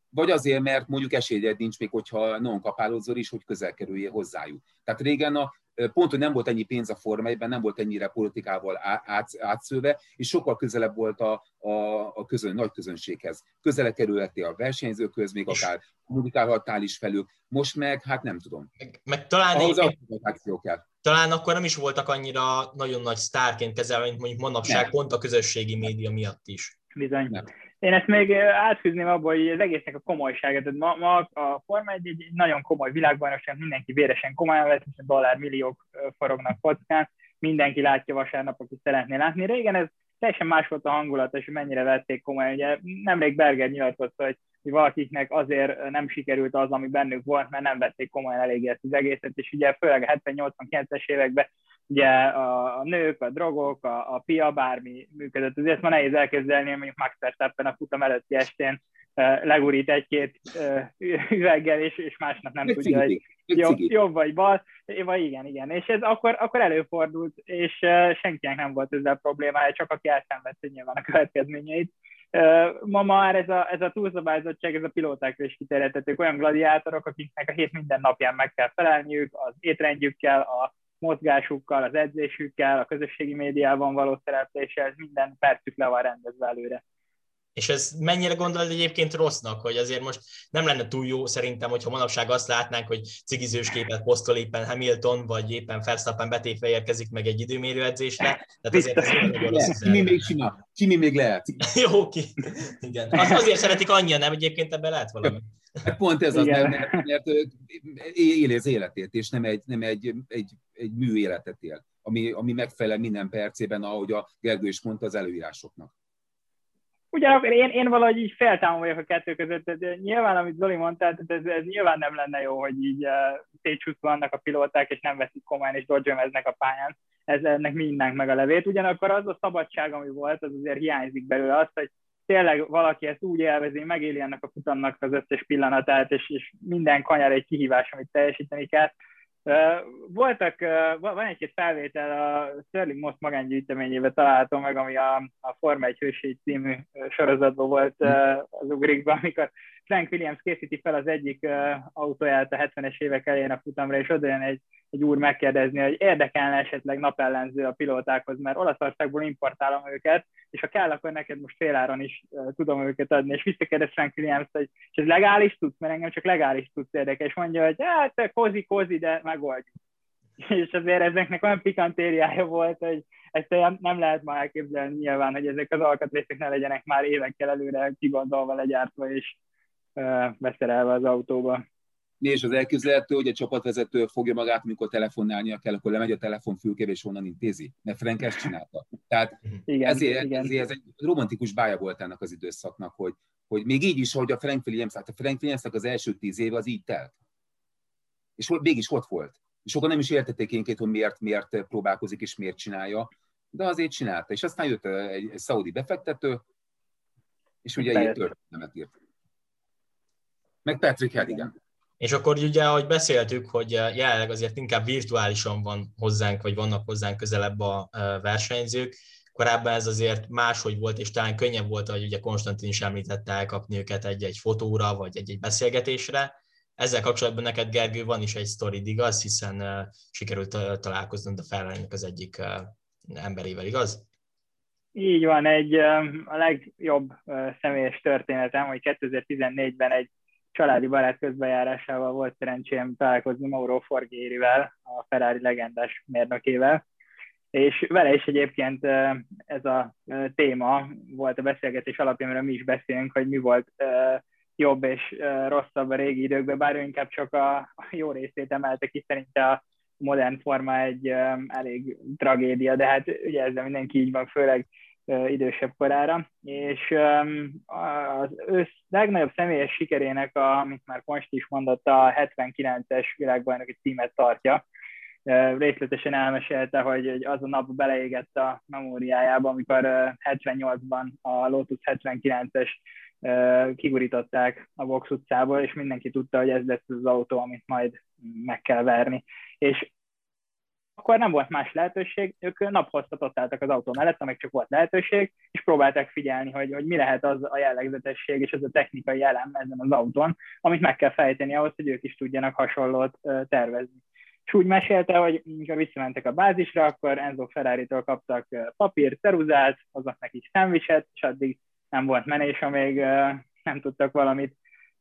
Speaker 3: vagy azért, mert mondjuk esélyed nincs még, hogyha non kapálódzol is, hogy közel kerüljél hozzájuk. Tehát régen a, pont, hogy nem volt ennyi pénz a Forma nem volt ennyire politikával át, átszőve, és sokkal közelebb volt a, a, a közön, nagy közönséghez. Közele kerülhettél a versenyzőkhöz, még akár kommunikálhattál is felük. Most meg, hát nem tudom.
Speaker 2: Meg, meg talán
Speaker 3: Ahhoz
Speaker 2: egy,
Speaker 3: kell.
Speaker 2: talán akkor nem is voltak annyira nagyon nagy sztárként kezelve, mint mondjuk manapság, nem. pont a közösségi média miatt is.
Speaker 4: Bizony. Nem. Én ezt még átfűzném abba, hogy az egésznek a komolyságát. Tehát ma, ma a Forma egy, egy nagyon komoly világbajnokság, mindenki véresen komolyan vesz, hiszen dollármilliók forognak kockán, mindenki látja vasárnap, aki szeretné látni. Régen ez teljesen más volt a hangulat, és mennyire vették komolyan. Ugye nemrég Berger nyilatkozta, hogy, hogy valakiknek azért nem sikerült az, ami bennük volt, mert nem vették komolyan eléggé ezt az egészet, és ugye főleg a 70-89-es években ugye a, a nők, a drogok, a, a pia, bármi működött. Azért ma nehéz elképzelni, hogy mondjuk Max Verstappen a futam előtti estén legurít egy-két üveggel, és, és másnap nem tudja, hogy jobb, jobb vagy bal, vagy igen, igen. És ez akkor, akkor előfordult, és senkinek nem volt ezzel problémája, csak aki elszenvedte nyilván a következményeit. Ma már ez a, ez a túlszabályozottság, ez a pilótákra is kiterjedhetők, olyan gladiátorok, akiknek a hét minden napján meg kell felelniük, az étrendjükkel, a mozgásukkal, az edzésükkel, a közösségi médiában való szerepléssel, minden percük le van rendezve előre.
Speaker 2: És ez mennyire gondolod egyébként rossznak, hogy azért most nem lenne túl jó szerintem, hogyha manapság azt látnánk, hogy cigizős képet posztol éppen Hamilton, vagy éppen Verstappen betétve érkezik meg egy időmérőedzésre. Tehát azért ez
Speaker 3: nagyon rossz. Kimi még csinál, Kimi még lehet.
Speaker 2: jó, ki. Igen. Az, azért szeretik annyian, nem egyébként ebben lehet valami.
Speaker 3: Hát pont ez az, mert, mert, mert éli az életét, és nem egy, nem egy, egy, egy mű életet él, ami, ami megfelel minden percében, ahogy a Gergő is mondta, az előírásoknak.
Speaker 4: Ugyanakkor én, én valahogy így feltámom vagyok a kettő között, de nyilván, amit Zoli mondta, ez, ez nyilván nem lenne jó, hogy így uh, vannak a pilóták, és nem veszik komolyan, és dodgemeznek a pályán. Ez ennek mindnek meg a levét. Ugyanakkor az a szabadság, ami volt, az azért hiányzik belőle az, hogy tényleg valaki ezt úgy élvezi, megéli ennek a futamnak az összes pillanatát, és, és minden kanyar egy kihívás, amit teljesíteni kell. Voltak, van egy-két felvétel a Sterling Moss magángyűjteményébe található meg, ami a, a Forma 1 hőség című sorozatban volt az ugrikban, amikor Frank Williams készíti fel az egyik autóját a 70-es évek elején a futamra, és oda jön egy egy úr megkérdezni, hogy érdekelne esetleg napellenző a pilótákhoz, mert Olaszországból importálom őket, és ha kell, akkor neked most féláron is uh, tudom őket adni. És visszakérdez Frank Williams, hogy és ez legális tudsz, mert engem csak legális tudsz érdekel, és mondja, hogy hát kozi, kozi, de megoldjuk. És azért ezeknek olyan pikantériája volt, hogy ezt nem lehet már elképzelni nyilván, hogy ezek az alkatrészek ne legyenek már évekkel előre kigondolva, legyártva és uh, beszerelve az autóba
Speaker 3: és az elképzelhető, hogy a csapatvezető fogja magát, amikor telefonálnia kell, akkor lemegy a telefonfülkébe, és onnan intézi. Mert Frank ezt csinálta. Tehát igen, ezért, igen. ezért ez egy romantikus bája volt ennek az időszaknak, hogy, hogy még így is, hogy a Frank Williams, hát a Frank Williamsnek az első tíz éve az így telt. És mégis ott volt. És sokan nem is értették én hogy miért, miért próbálkozik és miért csinálja, de azért csinálta. És aztán jött egy, egy szaudi befektető, és ugye egy történetet írt. Meg Patrick Hennigan.
Speaker 2: És akkor ugye, ahogy beszéltük, hogy eh, jelenleg azért inkább virtuálisan van hozzánk, vagy vannak hozzánk közelebb a eh, versenyzők, korábban ez azért máshogy volt, és talán könnyebb volt, hogy ugye Konstantin is említette elkapni őket egy-egy fotóra, vagy egy-egy beszélgetésre. Ezzel kapcsolatban neked, Gergő, van is egy sztori, igaz? Hiszen uh, sikerült találkoznod a Ferrari az egyik uh, emberével, igaz?
Speaker 4: Így van, egy a legjobb személyes történetem, hogy 2014-ben egy családi barát közbejárásával volt szerencsém találkozni Mauro Forgérivel, a Ferrari legendás mérnökével, és vele is egyébként ez a téma volt a beszélgetés alapján, amiről mi is beszélünk, hogy mi volt jobb és rosszabb a régi időkben, bár ő inkább csak a jó részét emelte ki, szerinte a modern forma egy elég tragédia, de hát ugye ezzel mindenki így van, főleg idősebb korára, és az ősz legnagyobb személyes sikerének, a, amit már Konst is mondott, a 79-es világbajnoki címet tartja. Részletesen elmesélte, hogy az a nap beleégett a memóriájába, amikor 78-ban a Lotus 79-es kigurították a Vox utcából, és mindenki tudta, hogy ez lesz az autó, amit majd meg kell verni. És akkor nem volt más lehetőség, ők naphoztat ott álltak az autó mellett, amelyik csak volt lehetőség, és próbálták figyelni, hogy, hogy mi lehet az a jellegzetesség és az a technikai elem ezen az autón, amit meg kell fejteni ahhoz, hogy ők is tudjanak hasonlót tervezni. És úgy mesélte, hogy amikor visszamentek a bázisra, akkor Enzo Ferrari-tól kaptak papír, ceruzát, hoznak nekik szendvicset, és addig nem volt menés, amíg nem tudtak valamit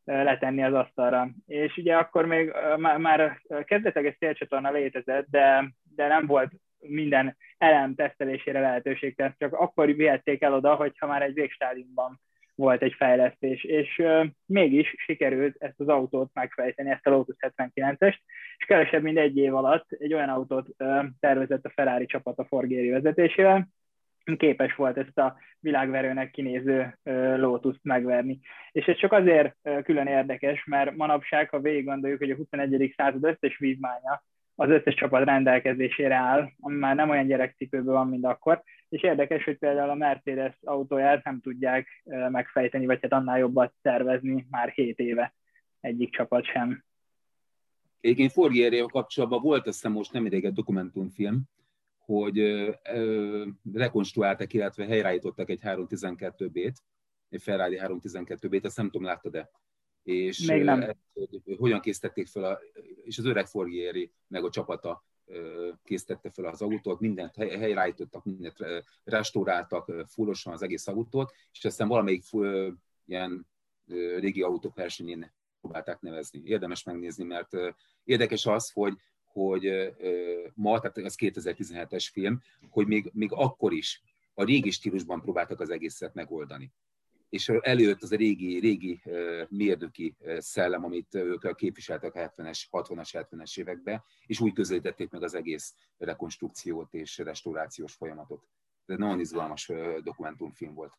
Speaker 4: letenni az asztalra. És ugye akkor még már kezdetleges szélcsatorna létezett, de, de nem volt minden elem tesztelésére lehetőség, tehát csak akkor vihették el oda, hogyha már egy végstádiumban volt egy fejlesztés, és uh, mégis sikerült ezt az autót megfejteni, ezt a Lotus 79-est, és kevesebb, mint egy év alatt egy olyan autót uh, tervezett a Ferrari csapat a Forgéri vezetésével, képes volt ezt a világverőnek kinéző Lotus megverni. És ez csak azért külön érdekes, mert manapság, ha végig gondoljuk, hogy a 21. század összes vívmánya az összes csapat rendelkezésére áll, ami már nem olyan gyerekcipőből van, mint akkor, és érdekes, hogy például a Mercedes autóját nem tudják megfejteni, vagy hát annál jobbat tervezni már 7 éve egyik csapat sem.
Speaker 3: Egyébként Forgierével kapcsolatban volt azt hiszem most nem idég egy dokumentumfilm, hogy rekonstruáltak, illetve helyreállítottak egy 312B-t, egy Ferrari 312B-t, ezt nem tudom, láttad-e?
Speaker 4: És Még nem. Ezt,
Speaker 3: hogy hogyan készítették fel, a, és az öreg Forgieri meg a csapata készítette fel az autót, mindent helyreállítottak, mindent restauráltak fullosan az egész autót, és aztán valamelyik ilyen régi autók versenyén próbálták nevezni. Érdemes megnézni, mert érdekes az, hogy hogy ma, tehát az 2017-es film, hogy még, még akkor is a régi stílusban próbáltak az egészet megoldani. És előtt az a régi, régi mérnöki szellem, amit ők képviseltek a 70-es, 60-as, 70-es években, és úgy közelítették meg az egész rekonstrukciót és restaurációs folyamatot. Ez nagyon izgalmas dokumentumfilm volt.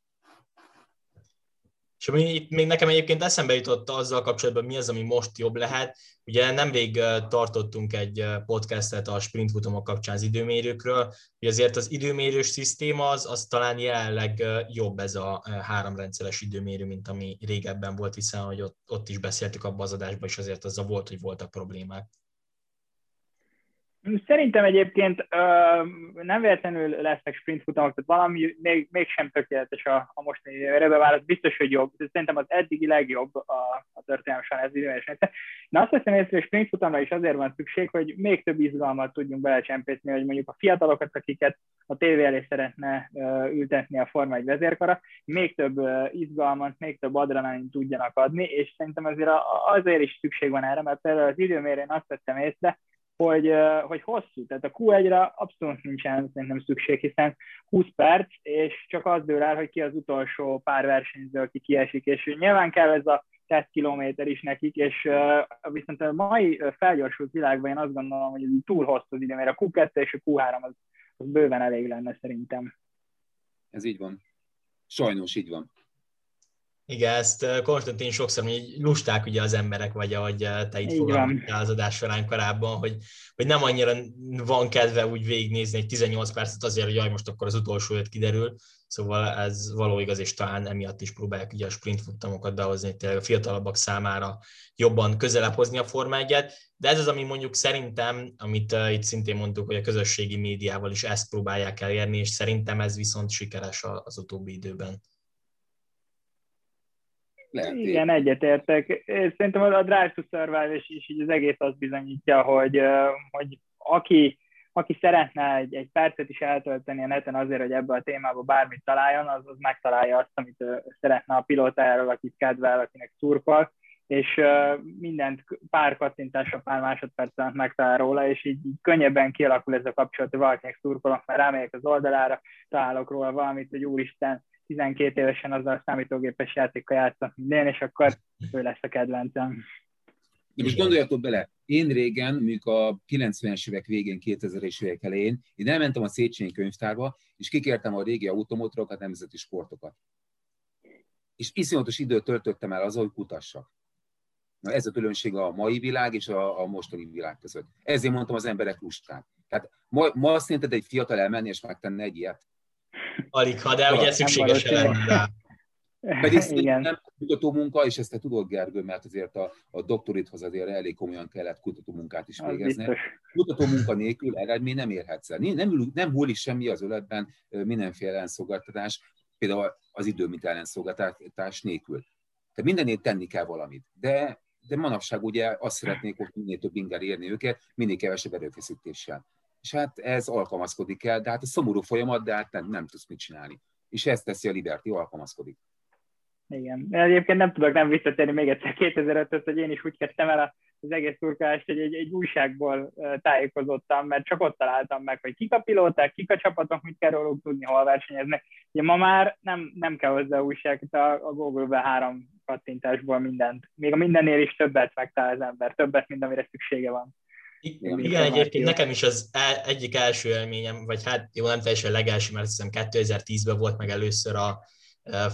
Speaker 2: És itt még nekem egyébként eszembe jutott azzal kapcsolatban, mi az, ami most jobb lehet. Ugye nemrég tartottunk egy podcastet a sprintfutamok kapcsán az időmérőkről, hogy azért az időmérős szisztéma az, az talán jelenleg jobb ez a háromrendszeres időmérő, mint ami régebben volt, hiszen hogy ott, ott is beszéltük abban az adásban, és azért azzal volt, hogy voltak problémák.
Speaker 4: Szerintem egyébként nem véletlenül lesznek sprint futamok, tehát valami még, mégsem tökéletes a, a mostani időre válasz, biztos, hogy jobb. Szerintem az eddigi legjobb a, a történelmi ez időmérés. Na azt hiszem észre, hogy sprint futamra is azért van szükség, hogy még több izgalmat tudjunk belecsempészni, hogy mondjuk a fiatalokat, akiket a tévé elé szeretne ültetni a Forma 1 vezérkara, még több izgalmat, még több adrenalin tudjanak adni, és szerintem azért azért is szükség van erre, mert például az időmérőn azt vettem észre, hogy, hogy hosszú, tehát a Q1-re abszolút nincsen szerintem szükség, hiszen 20 perc, és csak az dől el, hogy ki az utolsó pár versenyző, aki kiesik, és nyilván kell ez a 10 kilométer is nekik, és uh, viszont a mai felgyorsult világban én azt gondolom, hogy ez túl hosszú az idő, mert a Q2 és a Q3 az, az bőven elég lenne szerintem.
Speaker 3: Ez így van. Sajnos így van.
Speaker 2: Igen, ezt Konstantin sokszor hogy lusták ugye az emberek, vagy ahogy te itt fogalmaztál az adás során korábban, hogy, hogy nem annyira van kedve úgy végignézni egy 18 percet azért, hogy jaj, most akkor az utolsó öt kiderül, szóval ez való igaz, és talán emiatt is próbálják ugye a sprint futtamokat behozni, tényleg a fiatalabbak számára jobban közelebb hozni a Forma 1 de ez az, ami mondjuk szerintem, amit uh, itt szintén mondtuk, hogy a közösségi médiával is ezt próbálják elérni, és szerintem ez viszont sikeres az utóbbi időben.
Speaker 4: Lehet, Igen, egyetértek. Szerintem a Drive to Survive is, így az egész azt bizonyítja, hogy, hogy aki, aki szeretne egy, egy percet is eltölteni a neten azért, hogy ebbe a témába bármit találjon, az, az megtalálja azt, amit szeretne a pilótájáról, akit kedvel, akinek szurkol, és mindent pár kattintásra, pár másodperc alatt megtalál róla, és így, így könnyebben kialakul ez a kapcsolat, hogy valakinek szurkolok, mert rámegyek az oldalára, találok róla valamit, hogy úristen, 12 évesen azzal a számítógépes játékkal játszom minden, és akkor ő lesz a kedvencem.
Speaker 3: De most gondoljatok bele, én régen, mondjuk a 90-es évek végén, 2000-es évek elején, én elmentem a Széchenyi könyvtárba, és kikértem a régi automotorokat, nemzeti sportokat. És iszonyatos időt töltöttem el azzal, hogy kutassak. Na ez a különbség a mai világ és a, a mostani világ között. Ezért mondtam az emberek lusták. Tehát ma, ma szerinted egy fiatal elmenni és megtenni egy ilyet?
Speaker 2: Alig, ha, de ugye szükséges lenne rá.
Speaker 3: Pedig Igen. nem kutató munka, és ezt te tudod, Gergő, mert azért a, a doktorithoz azért elég komolyan kellett kutató munkát is végezni. Kutató munka nélkül eredmény nem érhetsz el. Nem, nem hullik semmi az öletben mindenféle ellenszolgáltatás, például az időmit ellenszolgáltatás nélkül. Tehát mindenért tenni kell valamit. De, de manapság ugye azt szeretnék, hogy minél több inger érni őket, minél kevesebb erőfeszítéssel. És hát ez alkalmazkodik el, de hát a szomorú folyamat, de hát nem, nem tudsz mit csinálni. És ezt teszi a Liberty, alkalmazkodik.
Speaker 4: Igen. Egyébként nem tudok nem visszatérni még egyszer 2005 hogy én is úgy kezdtem el az egész turkálást, hogy egy, egy újságból tájékozottam, mert csak ott találtam meg, hogy kik a pilóták, kik a csapatok, mit kell róluk tudni, hol versenyeznek. Ugye ma már nem, nem kell hozzá újság, a, a Google-be három kattintásból mindent. Még a mindennél is többet megtalál az ember, többet, mint amire szüksége van.
Speaker 2: Igen, igen egyébként nekem is az el, egyik első élményem, vagy hát jó, nem teljesen legelső, mert hiszem 2010-ben volt meg először a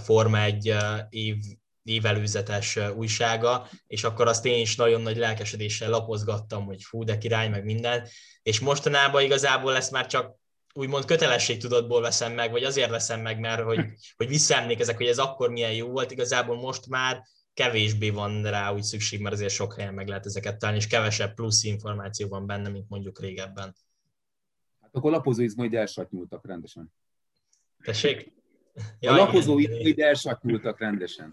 Speaker 2: Forma egy év, évelőzetes újsága, és akkor azt én is nagyon nagy lelkesedéssel lapozgattam, hogy fú, de király, meg minden, és mostanában igazából lesz már csak úgymond kötelességtudatból veszem meg, vagy azért veszem meg, mert hogy, hogy visszaemlékezek, hogy ez akkor milyen jó volt, igazából most már kevésbé van rá úgy szükség, mert azért sok helyen meg lehet ezeket találni, és kevesebb plusz információ van benne, mint mondjuk régebben.
Speaker 3: Hát akkor lapozóizmai elsatnyúltak rendesen.
Speaker 2: Tessék?
Speaker 3: Ja, a lapozó ide elsatnyúltak rendesen.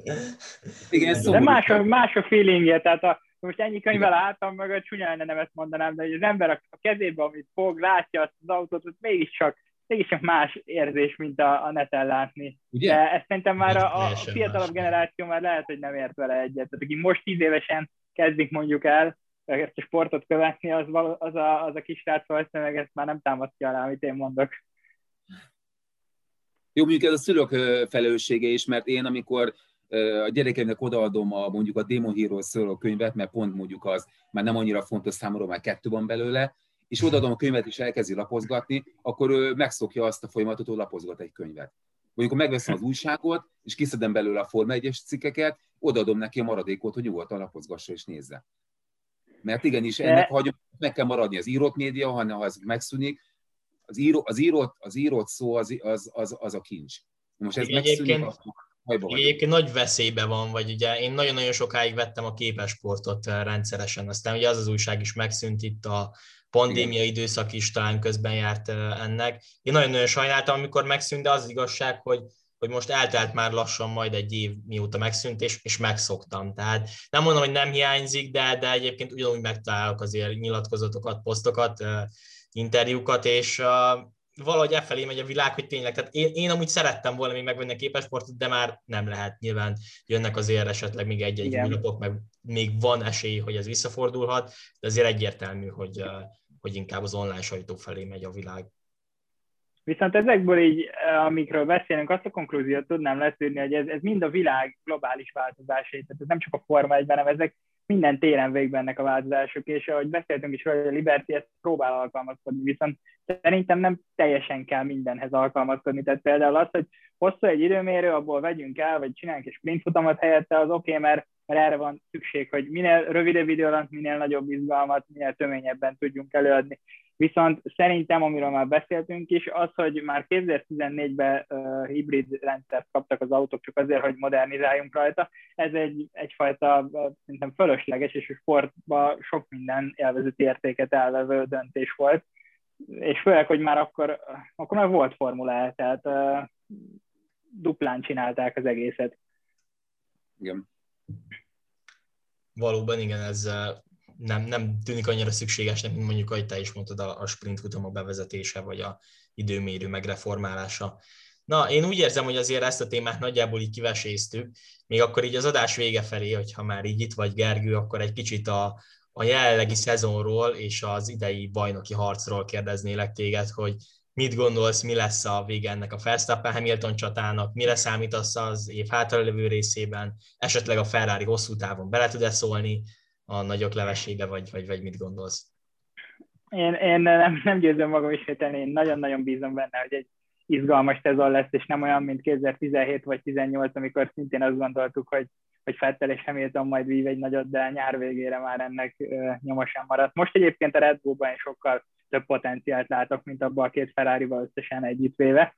Speaker 3: Igen,
Speaker 4: ez De más a, más a feelingje, tehát a, most ennyi könyvvel álltam mögött, csúnyán nem ezt mondanám, de az ember a kezébe, amit fog, látja azt az autót, hogy mégiscsak, mégiscsak más érzés, mint a, a neten látni. Ugye? De ezt szerintem már a, a fiatalabb más. generáció már lehet, hogy nem ért vele egyet. Tehát aki most tíz évesen kezdik mondjuk el ezt a sportot követni, az, az, a, az a kis srác valószínűleg ezt már nem támasztja alá, amit én mondok.
Speaker 3: Jó, mondjuk ez a szülők felelőssége is, mert én amikor a gyerekeimnek odaadom a, mondjuk a Demon Hero szóló könyvet, mert pont mondjuk az már nem annyira fontos számomra, már kettő van belőle, és odaadom a könyvet, és elkezdi lapozgatni, akkor ő megszokja azt a folyamatot, hogy lapozgat egy könyvet. Mondjuk, megveszem az újságot, és kiszedem belőle a Forma 1-es cikkeket, odaadom neki a maradékot, hogy nyugodtan lapozgassa és nézze. Mert igenis, ennek hagyom, meg kell maradni az írott média, hanem ha ez megszűnik, az, író, az, írott, az írott szó az, az, az, az a kincs.
Speaker 2: Most ez megszűnik, Egyébként nagy veszélybe van, vagy ugye én nagyon-nagyon sokáig vettem a képesportot eh, rendszeresen, aztán ugye az az újság is megszűnt itt a pandémia időszak is talán közben járt ennek. Én nagyon-nagyon sajnáltam, amikor megszűnt, de az, az igazság, hogy, hogy most eltelt már lassan majd egy év, mióta megszűnt, és, és megszoktam. Tehát nem mondom, hogy nem hiányzik, de, de egyébként ugyanúgy megtalálok azért nyilatkozatokat, posztokat, interjúkat, és valahogy e felé megy a világ, hogy tényleg, tehát én, én amúgy szerettem volna még megvenni a képesportot, de már nem lehet. Nyilván jönnek azért esetleg még egy-egy új napok, meg még van esély, hogy ez visszafordulhat, de azért egyértelmű, hogy, hogy inkább az online sajtó felé megy a világ.
Speaker 4: Viszont ezekből így, amikről beszélünk, azt a konklúziót tudnám leszűrni, hogy ez, ez mind a világ globális változásai, tehát ez nem csak a Forma 1 hanem ezek minden téren végben ennek a változások, és ahogy beszéltünk is, hogy a Liberty ezt próbál alkalmazkodni, viszont szerintem nem teljesen kell mindenhez alkalmazkodni. Tehát például az, hogy hosszú egy időmérő, abból vegyünk el, vagy csináljunk egy sprintfutamot helyette, az oké, okay, mert, mert erre van szükség, hogy minél rövidebb idő alatt, minél nagyobb izgalmat, minél töményebben tudjunk előadni. Viszont szerintem, amiről már beszéltünk is, az, hogy már 2014-ben uh, hibrid rendszert kaptak az autók csak azért, hogy modernizáljunk rajta, ez egy, egyfajta uh, szerintem fölösleges, és a sportban sok minden élvezeti értéket elvevő döntés volt. És főleg, hogy már akkor, akkor már volt formula tehát uh, duplán csinálták az egészet.
Speaker 3: Igen.
Speaker 2: Valóban igen, ez nem, nem tűnik annyira szükségesnek, mint mondjuk, ahogy te is mondtad, a, a sprint futamok bevezetése, vagy a időmérő megreformálása. Na, én úgy érzem, hogy azért ezt a témát nagyjából így kiveséztük, még akkor így az adás vége felé, hogyha már így itt vagy Gergő, akkor egy kicsit a, a jelenlegi szezonról és az idei bajnoki harcról kérdeznélek téged, hogy mit gondolsz, mi lesz a vége ennek a Verstappen-Hamilton csatának, mire számítasz az év hátralévő részében, esetleg a Ferrari hosszú távon bele tud-e szólni a nagyok levesébe, vagy, vagy, vagy mit gondolsz?
Speaker 4: Én, én nem, nem győzöm magam ismételni, én nagyon-nagyon bízom benne, hogy egy izgalmas szezon lesz, és nem olyan, mint 2017 vagy 18, amikor szintén azt gondoltuk, hogy, hogy Fettel és Hamilton majd vív egy nagyot, de nyár végére már ennek uh, nyoma maradt. Most egyébként a Red Bullban sokkal több potenciált látok, mint abban a két Ferrari-val összesen együttvéve.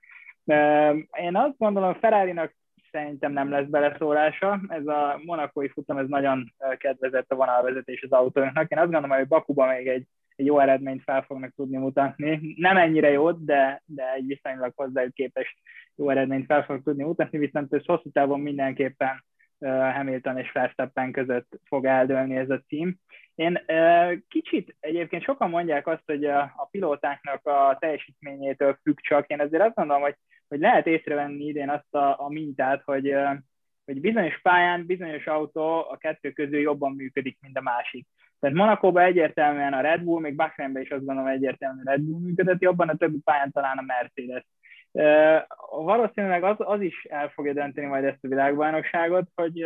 Speaker 4: Én azt gondolom, Ferrari-nak szerintem nem lesz beleszólása. Ez a monakói futam, ez nagyon kedvezett a vonalvezetés az autónak. Én azt gondolom, hogy Bakuban még egy egy jó eredményt fel fognak tudni mutatni. Nem ennyire jót, de, de egy viszonylag hozzájuk képest jó eredményt fel fognak tudni mutatni, viszont ez hosszú távon mindenképpen Hamilton és Verstappen között fog eldőlni ez a cím. Én kicsit egyébként sokan mondják azt, hogy a, a pilótáknak a teljesítményétől függ csak. Én azért azt gondolom, hogy, hogy lehet észrevenni idén azt a, a mintát, hogy, hogy bizonyos pályán, bizonyos autó a kettő közül jobban működik, mint a másik. Tehát Monakóban egyértelműen a Red Bull, még Bahreinben is azt gondolom egyértelműen a Red Bull működött, jobban a többi pályán talán a Mercedes. Valószínűleg az, az is el fogja dönteni majd ezt a világbajnokságot, hogy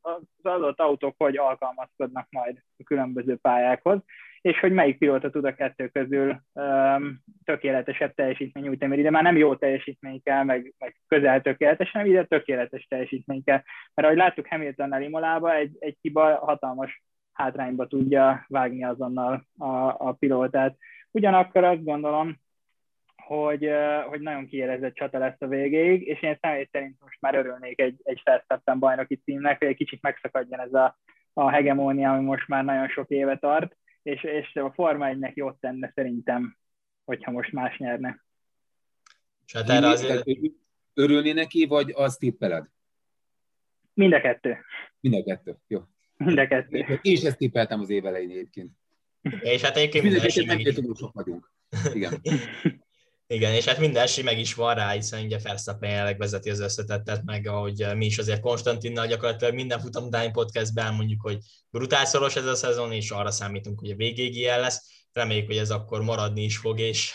Speaker 4: az adott autók hogy alkalmazkodnak majd a különböző pályákhoz, és hogy melyik pilóta tud a kettő közül um, tökéletesebb teljesítmény nyújtani, mert ide már nem jó teljesítmény kell, meg, meg közel tökéletes, hanem ide tökéletes teljesítmény kell. Mert ahogy láttuk Hamiltonnál Imolába, egy, egy hiba hatalmas hátrányba tudja vágni azonnal a, a pilótát. Ugyanakkor azt gondolom, hogy, hogy nagyon kiélezett csata lesz a végéig, és én személy szerint most már örülnék egy, egy Verstappen bajnoki címnek, hogy egy kicsit megszakadjon ez a, a hegemónia, ami most már nagyon sok éve tart, és, és a Forma 1 jót tenne szerintem, hogyha most más nyerne.
Speaker 3: És hát erre azért... Örülni neki, vagy azt tippeled?
Speaker 4: Mind a kettő.
Speaker 3: Mind a kettő, jó.
Speaker 4: Mind a kettő. Én
Speaker 3: is ezt tippeltem az év elején egyébként.
Speaker 2: És hát egyébként esély meg is...
Speaker 3: vagyunk. Igen.
Speaker 2: Igen, és hát minden esély meg is van rá, hiszen ugye Verstappen jelenleg vezeti az összetettet, meg ahogy mi is azért Konstantinnal gyakorlatilag minden futam utáni podcastben mondjuk, hogy brutál szoros ez a szezon, és arra számítunk, hogy a végéig ilyen lesz. Reméljük, hogy ez akkor maradni is fog, és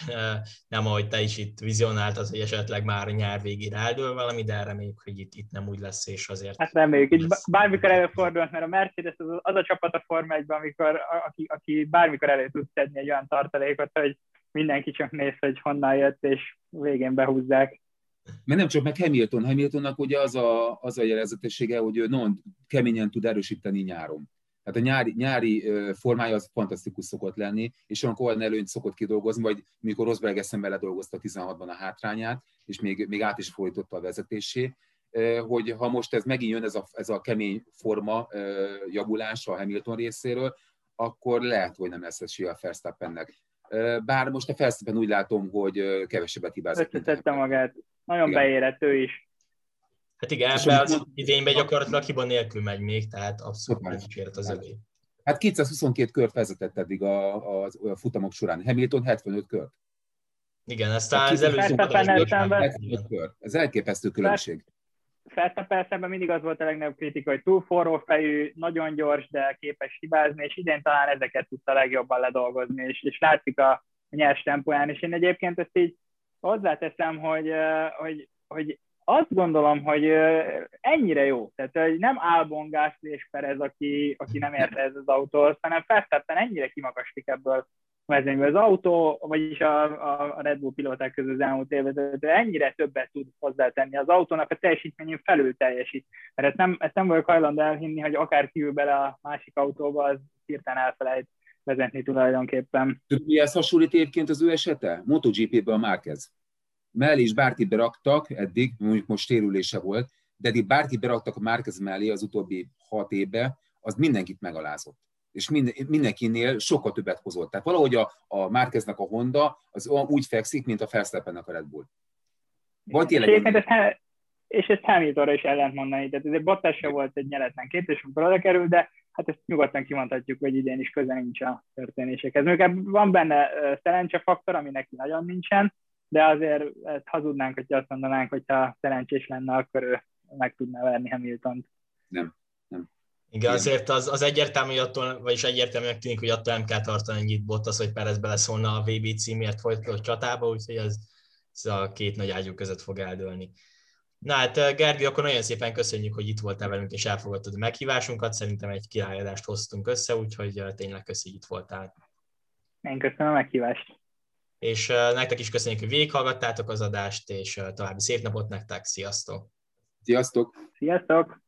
Speaker 2: nem ahogy te is itt vizionáltad, hogy esetleg már nyár végére eldől valami, de reméljük, hogy itt, itt nem úgy lesz, és azért...
Speaker 4: Hát reméljük, itt bármikor előfordulhat, mert a Mercedes az, az a csapat a Forma 1 amikor, aki, aki bármikor elő tud szedni egy olyan tartalékot, hogy mindenki csak néz, hogy honnan jött, és végén behúzzák.
Speaker 3: Mert nem csak meg Hamilton. Hamiltonnak ugye az a, az a jelezetessége, hogy ő non keményen tud erősíteni nyáron. Tehát a nyári, nyári formája az fantasztikus szokott lenni, és olyan olyan előnyt szokott kidolgozni, vagy mikor Rosberg eszembe ledolgozta 16-ban a hátrányát, és még, még át is folytotta a vezetésé, hogy ha most ez megint jön ez a, ez a kemény forma javulás a Hamilton részéről, akkor lehet, hogy nem lesz ez a Verstappennek. Bár most a Verstappen úgy látom, hogy kevesebbet hibázott.
Speaker 4: Összetette magát. Nagyon Igen. beérett ő is.
Speaker 2: Hát igen, ebbe az idényben gyakorlatilag hiba nélkül megy még, tehát abszolút nem kísért az övé.
Speaker 3: Hát 222 kört vezetett eddig a, a, a futamok során. Hamilton 75 kört.
Speaker 2: Igen, ezt hát az előző
Speaker 3: kör. Ez elképesztő különbség.
Speaker 4: Verstappen szemben mindig az volt a legnagyobb kritika, hogy túl forró fejű, nagyon gyors, de képes hibázni, és idén talán ezeket tudta legjobban ledolgozni, és, és látszik a, nyers tempóján, és én egyébként ezt így hozzáteszem, hogy, hogy, hogy azt gondolom, hogy ennyire jó. Tehát hogy nem Albon, Gasly és Perez, aki, aki nem érte ez az autóhoz, hanem Verstappen ennyire kimagaslik ebből a mezőnyből. Az autó, vagyis a, a Red Bull pilóták közül az elmúlt évvezető ennyire többet tud hozzátenni. Az autónak a teljesítményén felül teljesít. Mert ezt nem, ezt nem vagyok hajlandó elhinni, hogy akár kívül bele a másik autóba, az hirtelen elfelejt vezetni tulajdonképpen.
Speaker 3: Tudod, mi ez hasonlít egyébként az ő esete? MotoGP-ben a Márquez mellé is bárki beraktak eddig, mondjuk most sérülése volt, de eddig bárki beraktak a Márkez mellé az utóbbi hat évben, az mindenkit megalázott. És minden, mindenkinél sokkal többet hozott. Tehát valahogy a, a Márkeznek a Honda az úgy fekszik, mint a Felszleppennek a Red Bull.
Speaker 4: Vagy tényleg... És, ezt, és ezt Hamiltonra is ellent mondani. Tehát ez egy Bottas volt egy nyeletlen két, és oda kerül, de hát ezt nyugodtan kimondhatjuk, hogy idén is köze nincs a történésekhez. Még van benne szerencsefaktor, ami neki nagyon nincsen, de azért hazudnánk, hogyha azt mondanánk, hogyha szerencsés lenne, akkor ő meg tudná verni Hamilton-t.
Speaker 3: Nem.
Speaker 2: Igen, azért az, az egyértelmű, hogy attól, vagyis egyértelműnek tűnik, hogy attól nem kell tartani ennyit az, hogy Perez beleszólna a VB címért folytatott csatába, úgyhogy ez, ez a két nagy ágyú között fog eldőlni. Na hát, eh, Gergő, akkor nagyon szépen köszönjük, hogy itt voltál velünk, és elfogadtad a meghívásunkat. Szerintem egy királyadást hoztunk össze, úgyhogy eh, tényleg köszi, hogy itt voltál.
Speaker 4: Én köszönöm a meghívást.
Speaker 2: És eh, nektek is köszönjük, hogy végighallgattátok az adást, és további szép napot nektek. Sziasztok!
Speaker 3: Sziasztok!
Speaker 4: Sziasztok!